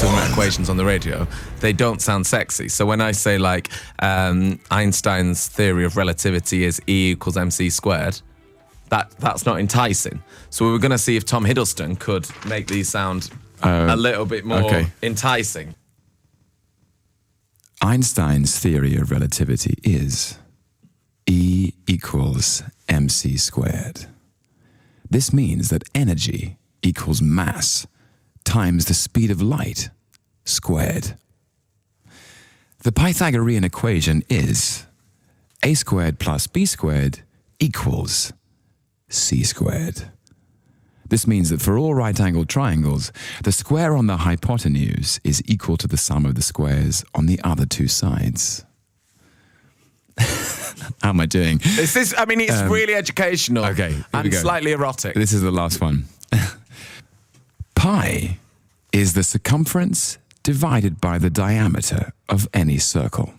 talking equations on the radio, they don't sound sexy. So when I say like um, Einstein's theory of relativity is E equals mc squared, that that's not enticing. So we were going to see if Tom Hiddleston could make these sound a little bit more okay. enticing. Einstein's theory of relativity is E equals mc squared. This means that energy equals mass times the speed of light squared. The Pythagorean equation is a squared plus b squared equals c squared. This means that for all right angled triangles, the square on the hypotenuse is equal to the sum of the squares on the other two sides. How am I doing? Is This I mean, it's really educational. Um, okay, and slightly erotic. This is the last one. Pi is the circumference divided by the diameter of any circle.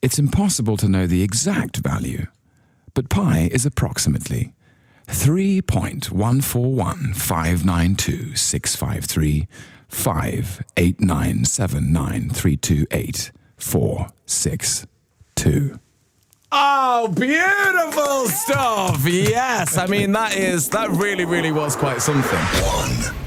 It's impossible to know the exact value, but pi is approximately 3.14159265358979328 Oh, beautiful stuff. Yes. I mean, that is, that really, really was quite something. One.